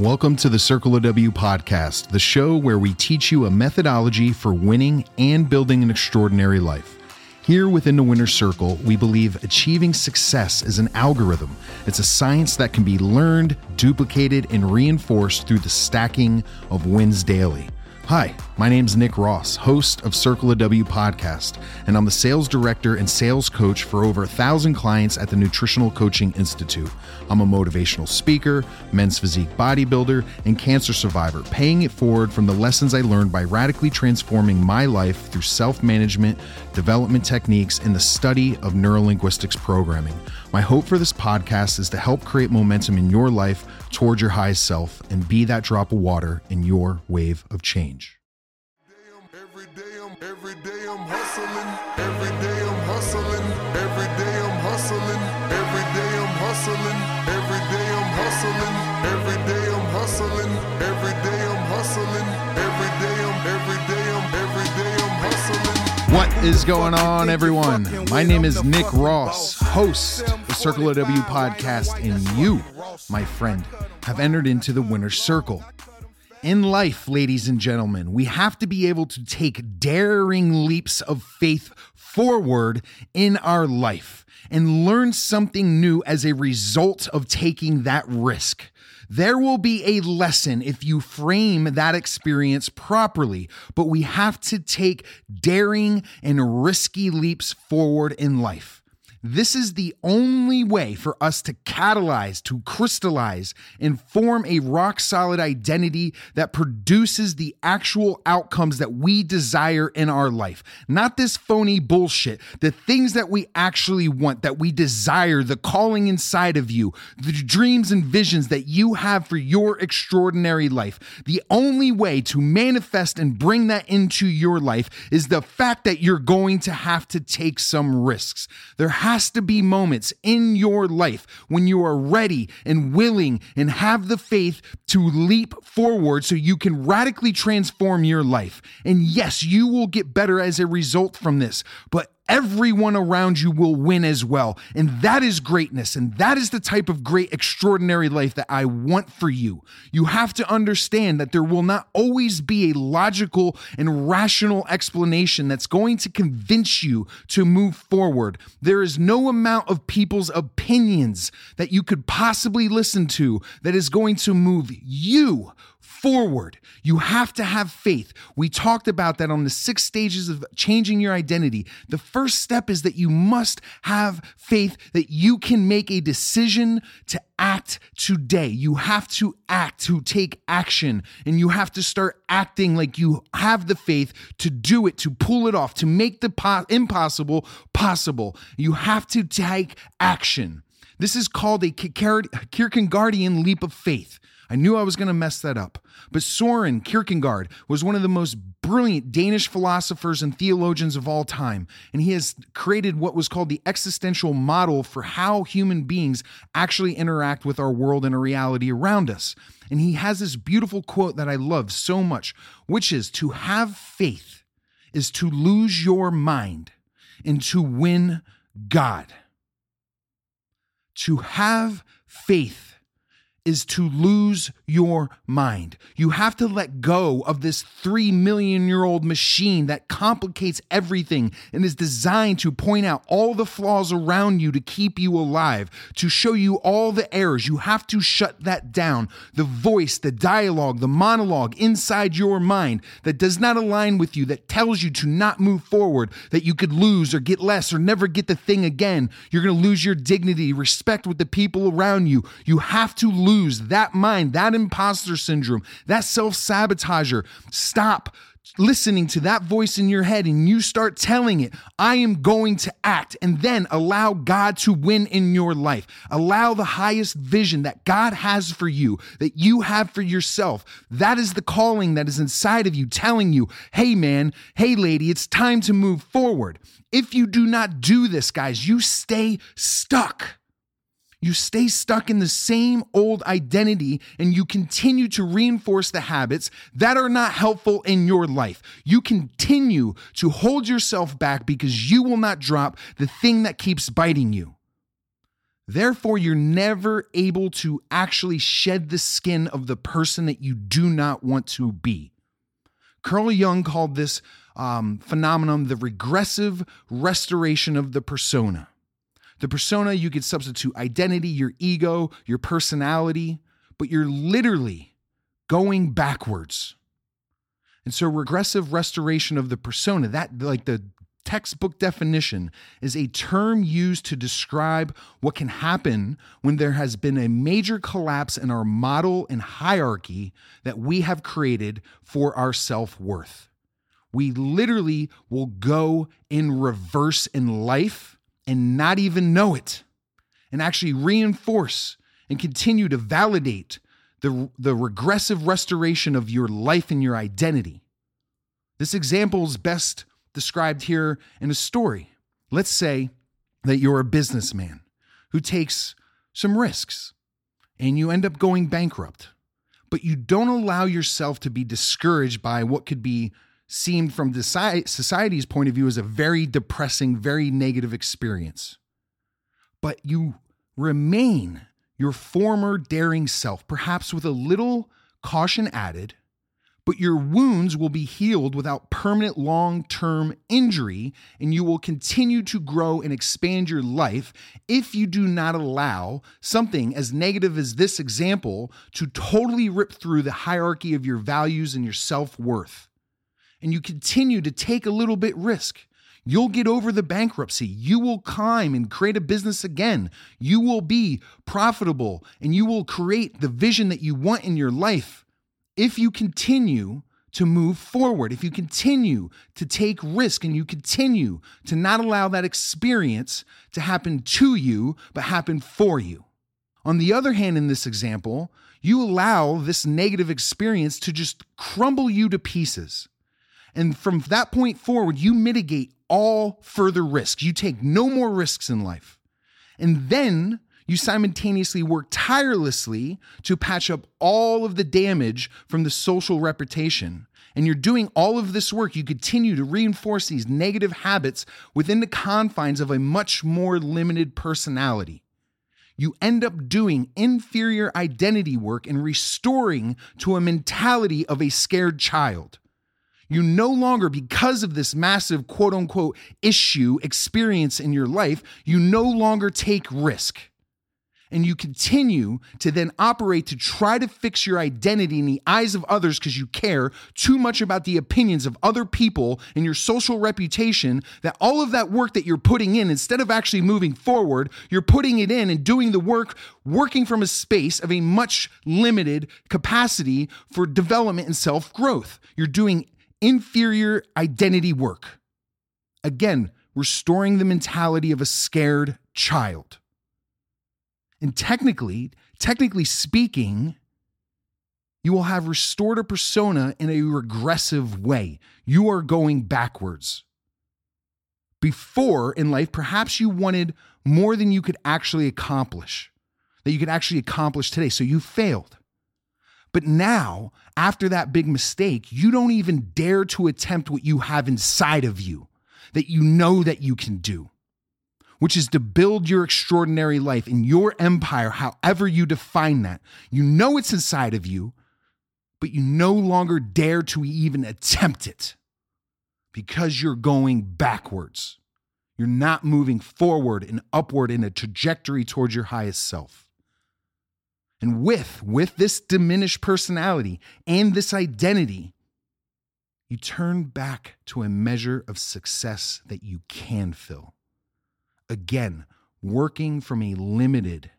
Welcome to the Circle the W podcast, the show where we teach you a methodology for winning and building an extraordinary life. Here within the Winner's Circle, we believe achieving success is an algorithm. It's a science that can be learned, duplicated, and reinforced through the stacking of wins daily. Hi, my name is Nick Ross, host of Circle the W podcast, and I'm the sales director and sales coach for over a thousand clients at the Nutritional Coaching Institute. I'm a motivational speaker, men's physique bodybuilder, and cancer survivor, paying it forward from the lessons I learned by radically transforming my life through self management, development techniques, and the study of neurolinguistics programming. My hope for this podcast is to help create momentum in your life toward your highest self and be that drop of water in your wave of change. Every day I'm every day I'm hustling. Every day I'm hustling. Every day I'm hustling. Every day I'm hustling. Every day I'm hustling. Every day I'm hustling. Every day I'm hustling. Every day I'm every day I'm every day I'm hustling. What is going on, everyone? My name is Nick Ross, host Circle W podcast, and you, my friend, have entered into the winner's circle. In life, ladies and gentlemen, we have to be able to take daring leaps of faith forward in our life and learn something new as a result of taking that risk. There will be a lesson if you frame that experience properly, but we have to take daring and risky leaps forward in life. This is the only way for us to catalyze, to crystallize, and form a rock solid identity that produces the actual outcomes that we desire in our life. Not this phony bullshit, the things that we actually want, that we desire, the calling inside of you, the dreams and visions that you have for your extraordinary life. The only way to manifest and bring that into your life is the fact that you're going to have to take some risks. There has to be moments in your life when you are ready and willing and have the faith to leap forward so you can radically transform your life. And yes, you will get better as a result from this, but everyone around you will win as well. And that is greatness. And that is the type of great, extraordinary life that I want for you. You have to understand that there will not always be a logical and rational explanation that's going to convince you to move forward. There is no amount of people's opinions that you could possibly listen to that is going to move you forward. You have to have faith. We talked about that on the six stages of changing your identity. The first step is that you must have faith that you can make a decision to act today. You have to act, to take action, and you have to start acting like you have the faith to do it, to pull it off, to make the po- impossible possible. You have to take action. This is called a Kierkegaardian leap of faith. I knew I was going to mess that up. But Soren Kierkegaard was one of the most brilliant Danish philosophers and theologians of all time. And he has created what was called the existential model for how human beings actually interact with our world and our reality around us. And he has this beautiful quote that I love so much, which is to have faith is to lose your mind and to win God. To have faith is to lose your mind. You have to let go of this three million year old machine that complicates everything and is designed to point out all the flaws around you to keep you alive, to show you all the errors. You have to shut that down. The voice, the dialogue, the monologue inside your mind that does not align with you, that tells you to not move forward, that you could lose or get less or never get the thing again. You're going to lose your dignity, respect with the people around you. You have to lose lose that mind, that imposter syndrome, that self sabotager. Stop listening to that voice in your head and you start telling it, I am going to act, and then allow God to win in your life. Allow the highest vision that God has for you, that you have for yourself. That is the calling that is inside of you, telling you, hey man, hey lady, it's time to move forward. If you do not do this, guys, you stay stuck. You stay stuck in the same old identity and you continue to reinforce the habits that are not helpful in your life. You continue to hold yourself back because you will not drop the thing that keeps biting you. Therefore, you're never able to actually shed the skin of the person that you do not want to be. Carl Jung called this um, phenomenon the regressive restoration of the persona. The persona, you could substitute identity, your ego, your personality, but you're literally going backwards. And so, regressive restoration of the persona, that like the textbook definition, is a term used to describe what can happen when there has been a major collapse in our model and hierarchy that we have created for our self worth. We literally will go in reverse in life and not even know it, and actually reinforce and continue to validate the, the regressive restoration of your life and your identity. This example is best described here in a story. Let's say that you're a businessman who takes some risks and you end up going bankrupt, but you don't allow yourself to be discouraged by what could be seen from society's point of view as a very depressing, very negative experience. But you remain your former daring self, perhaps with a little caution added, but your wounds will be healed without permanent long term injury, and you will continue to grow and expand your life if you do not allow something as negative as this example to totally rip through the hierarchy of your values and your self worth. And you continue to take a little bit risk. You'll get over the bankruptcy. You will climb and create a business again. You will be profitable and you will create the vision that you want in your life if you continue to move forward, if you continue to take risk and you continue to not allow that experience to happen to you, but happen for you. On the other hand, in this example, you allow this negative experience to just crumble you to pieces. And from that point forward, you mitigate all further risks. You take no more risks in life. And then you simultaneously work tirelessly to patch up all of the damage from the social reputation. And you're doing all of this work. You continue to reinforce these negative habits within the confines of a much more limited personality. You end up doing inferior identity work and restoring to a mentality of a scared child you no longer, because of this massive quote unquote issue experience in your life, you no longer take risk. And you continue to then operate to try to fix your identity in the eyes of others because you care too much about the opinions of other people and your social reputation. That all of that work that you're putting in, instead of actually moving forward, you're putting it in and doing the work, working from a space of a much limited capacity for development and self growth. You're doing inferior identity work. Again, restoring the mentality of a scared child. And technically, technically speaking, you will have restored a persona in a regressive way. You are going backwards. Before in life, perhaps you wanted more than you could actually accomplish, that you could actually accomplish today. So you failed. But now, after that big mistake, you don't even dare to attempt what you have inside of you that you know that you can do, which is to build your extraordinary life in your empire, however you define that. You know it's inside of you, but you no longer dare to even attempt it because you're going backwards. You're not moving forward and upward in a trajectory towards your highest self. And with with this diminished personality and this identity, you turn back to a measure of success that you can fill. Again, working from a limited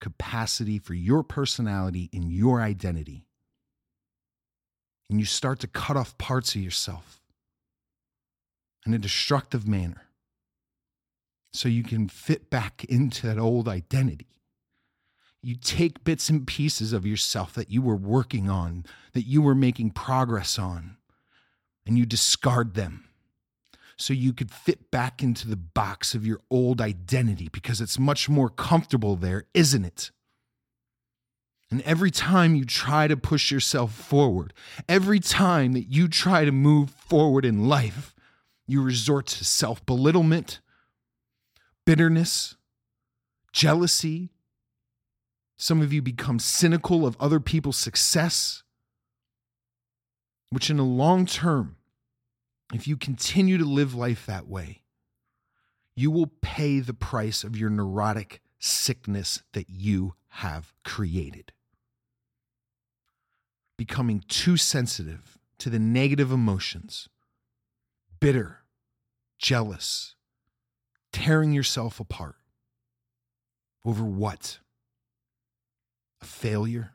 capacity for your personality and your identity. And you start to cut off parts of yourself in a destructive manner so you can fit back into that old identity you take bits and pieces of yourself that you were working on, that you were making progress on, and you discard them so you could fit back into the box of your old identity because it's much more comfortable there, isn't it? And every time you try to push yourself forward, every time that you try to move forward in life, you resort to self belittlement, bitterness, jealousy. Some of you become cynical of other people's success, which in the long term, if you continue to live life that way, you will pay the price of your neurotic sickness that you have created. Becoming too sensitive to the negative emotions, bitter, jealous, tearing yourself apart. Over what? Failure?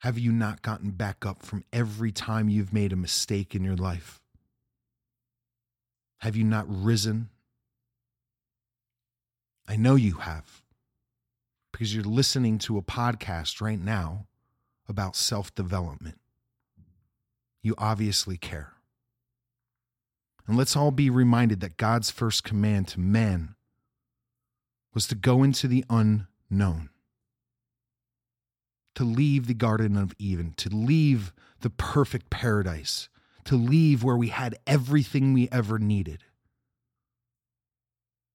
Have you not gotten back up from every time you've made a mistake in your life? Have you not risen? I know you have because you're listening to a podcast right now about self development. You obviously care. And let's all be reminded that God's first command to man was to go into the unknown, to leave the Garden of Eden, to leave the perfect paradise, to leave where we had everything we ever needed.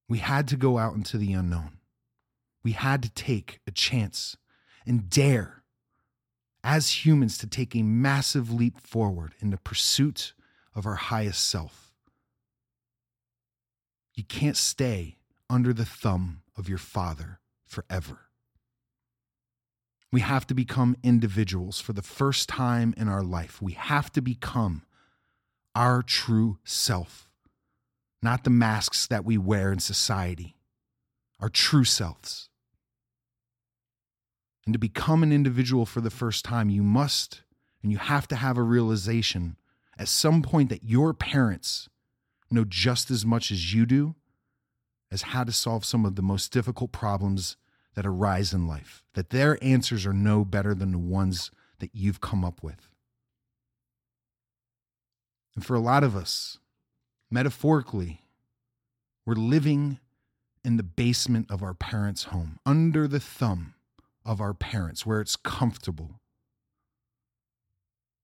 We had to go out into the unknown. We had to take a chance and dare, as humans, to take a massive leap forward in the pursuit of our highest self. You can't stay under the thumb of your Father forever. We have to become individuals for the first time in our life. We have to become our true self, not the masks that we wear in society, our true selves. And to become an individual for the first time, you must and you have to have a realization at some point that your parents know just as much as you do as how to solve some of the most difficult problems that arise in life, that their answers are no better than the ones that you've come up with. And for a lot of us, metaphorically, we're living in the basement of our parents' home, under the thumb of our parents, where it's comfortable.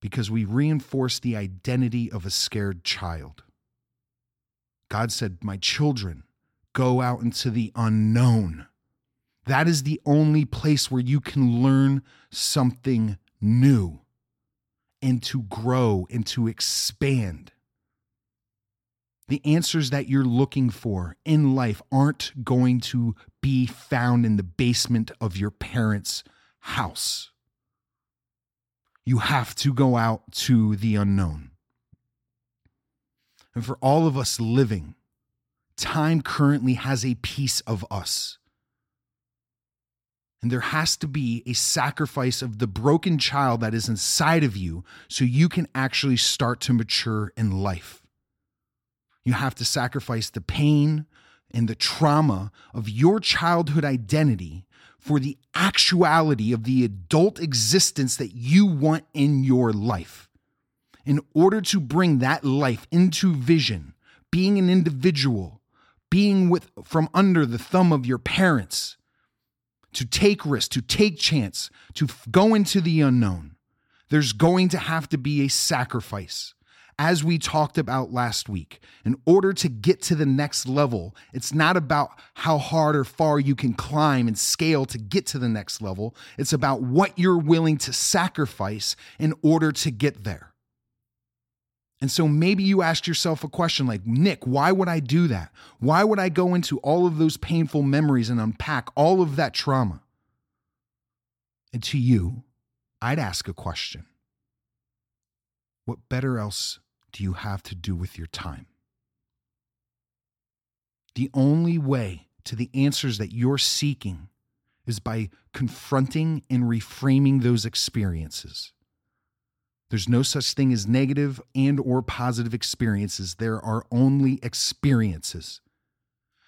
Because we reinforce the identity of a scared child. God said, My children, go out into the unknown. That is the only place where you can learn something new and to grow and to expand. The answers that you're looking for in life aren't going to be found in the basement of your parents' house. You have to go out to the unknown. And for all of us living time currently has a piece of us. And there has to be a sacrifice of the broken child that is inside of you so you can actually start to mature in life. You have to sacrifice the pain and the trauma of your childhood identity for the actuality of the adult existence that you want in your life. In order to bring that life into vision, being an individual being with from under the thumb of your parents to take risks, to take chance, to go into the unknown. There's going to have to be a sacrifice. As we talked about last week, in order to get to the next level, it's not about how hard or far you can climb and scale to get to the next level. It's about what you're willing to sacrifice in order to get there. And so maybe you asked yourself a question like, Nick, why would I do that? Why would I go into all of those painful memories and unpack all of that trauma? And to you, I'd ask a question What better else do you have to do with your time? The only way to the answers that you're seeking is by confronting and reframing those experiences. There's no such thing as negative and or positive experiences. There are only experiences.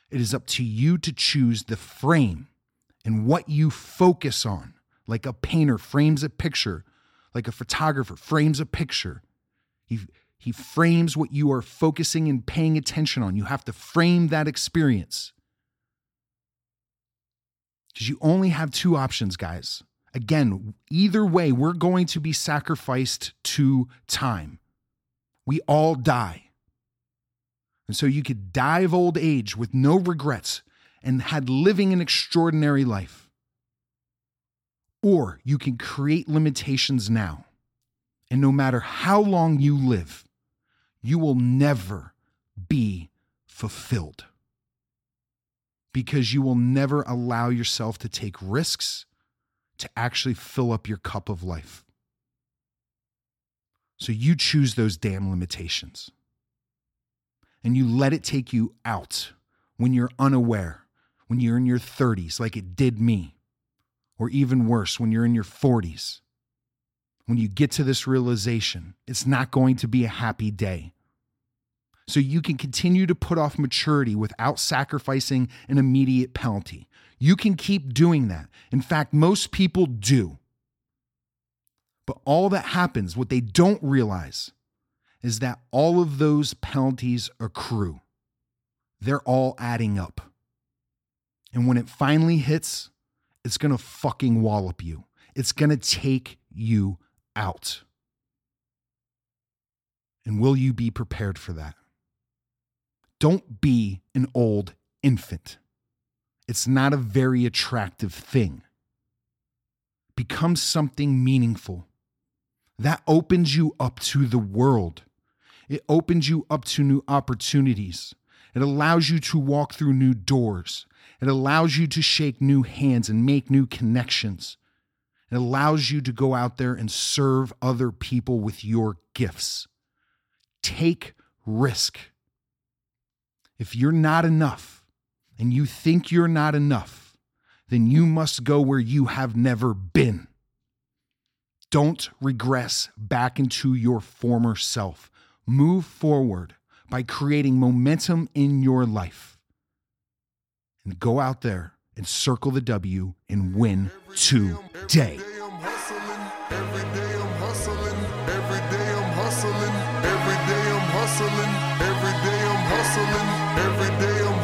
It is up to you to choose the frame and what you focus on. Like a painter frames a picture, like a photographer frames a picture. He he frames what you are focusing and paying attention on. You have to frame that experience. Because you only have two options, guys. Again, either way, we're going to be sacrificed to time. We all die. And so you could die of old age with no regrets and had living an extraordinary life. Or you can create limitations now. And no matter how long you live, you will never be fulfilled because you will never allow yourself to take risks to actually fill up your cup of life. So you choose those damn limitations and you let it take you out when you're unaware, when you're in your 30s, like it did me, or even worse, when you're in your 40s. When you get to this realization, it's not going to be a happy day so you can continue to put off maturity without sacrificing an immediate penalty. You can keep doing that. In fact, most people do. But all that happens, what they don't realize, is that all of those penalties accrue. They're all adding up. And when it finally hits, it's going to fucking wallop you. It's going to take you out. And will you be prepared for that? Don't be an old infant. It's not a very attractive thing. Become something meaningful. That opens you up to the world. It opens you up to new opportunities. It allows you to walk through new doors. It allows you to shake new hands and make new connections. It allows you to go out there and serve other people with your gifts. Take risk. If you're not enough and you think you're not enough, then you must go where you have never been. Don't regress back into your former self. Move forward by creating momentum in your life. And go out there and circle the W and win today.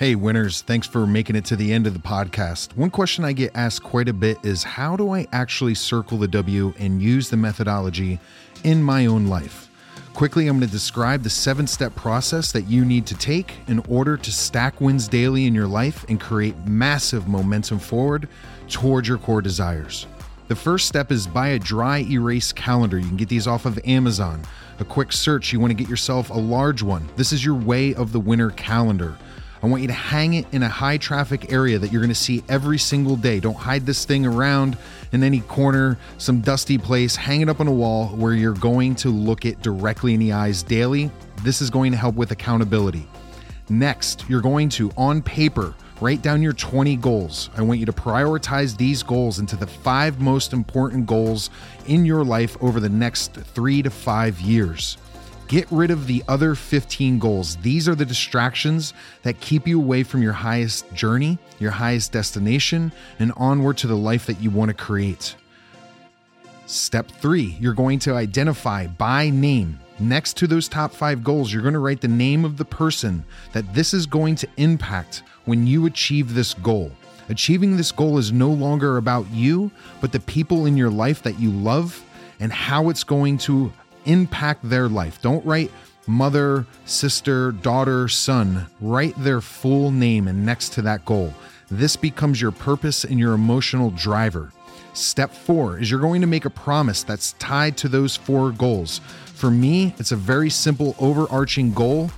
Hey, winners, thanks for making it to the end of the podcast. One question I get asked quite a bit is how do I actually circle the W and use the methodology in my own life? Quickly, I'm going to describe the seven step process that you need to take in order to stack wins daily in your life and create massive momentum forward towards your core desires. The first step is buy a dry erase calendar. You can get these off of Amazon. A quick search, you want to get yourself a large one. This is your way of the winner calendar. I want you to hang it in a high traffic area that you're going to see every single day. Don't hide this thing around in any corner, some dusty place. Hang it up on a wall where you're going to look it directly in the eyes daily. This is going to help with accountability. Next, you're going to, on paper, write down your 20 goals. I want you to prioritize these goals into the five most important goals in your life over the next three to five years. Get rid of the other 15 goals. These are the distractions that keep you away from your highest journey, your highest destination, and onward to the life that you want to create. Step three, you're going to identify by name. Next to those top five goals, you're going to write the name of the person that this is going to impact when you achieve this goal. Achieving this goal is no longer about you, but the people in your life that you love and how it's going to impact their life. Don't write mother, sister, daughter, son. Write their full name and next to that goal. This becomes your purpose and your emotional driver. Step four is you're going to make a promise that's tied to those four goals. For me, it's a very simple overarching goal.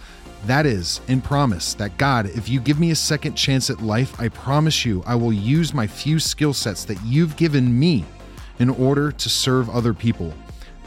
That is, in promise, that God, if you give me a second chance at life, I promise you I will use my few skill sets that you've given me in order to serve other people.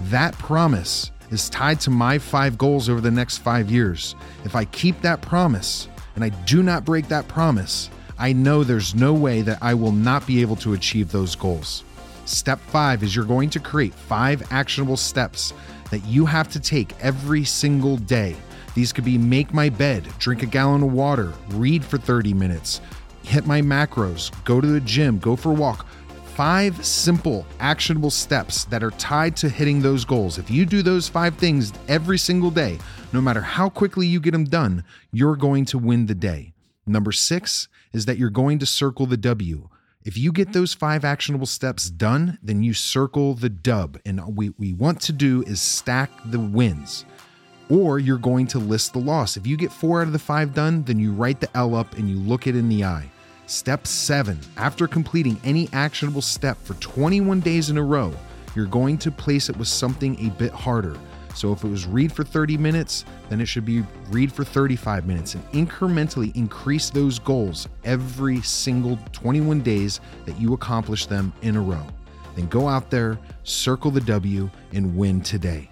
That promise is tied to my five goals over the next five years. If I keep that promise and I do not break that promise, I know there's no way that I will not be able to achieve those goals. Step five is you're going to create five actionable steps that you have to take every single day. These could be make my bed, drink a gallon of water, read for 30 minutes, hit my macros, go to the gym, go for a walk. Five simple, actionable steps that are tied to hitting those goals. If you do those five things every single day, no matter how quickly you get them done, you're going to win the day. Number six is that you're going to circle the W. If you get those five actionable steps done, then you circle the dub. And what we want to do is stack the wins. Or you're going to list the loss. If you get four out of the five done, then you write the L up and you look it in the eye. Step seven after completing any actionable step for 21 days in a row, you're going to place it with something a bit harder. So if it was read for 30 minutes, then it should be read for 35 minutes and incrementally increase those goals every single 21 days that you accomplish them in a row. Then go out there, circle the W, and win today.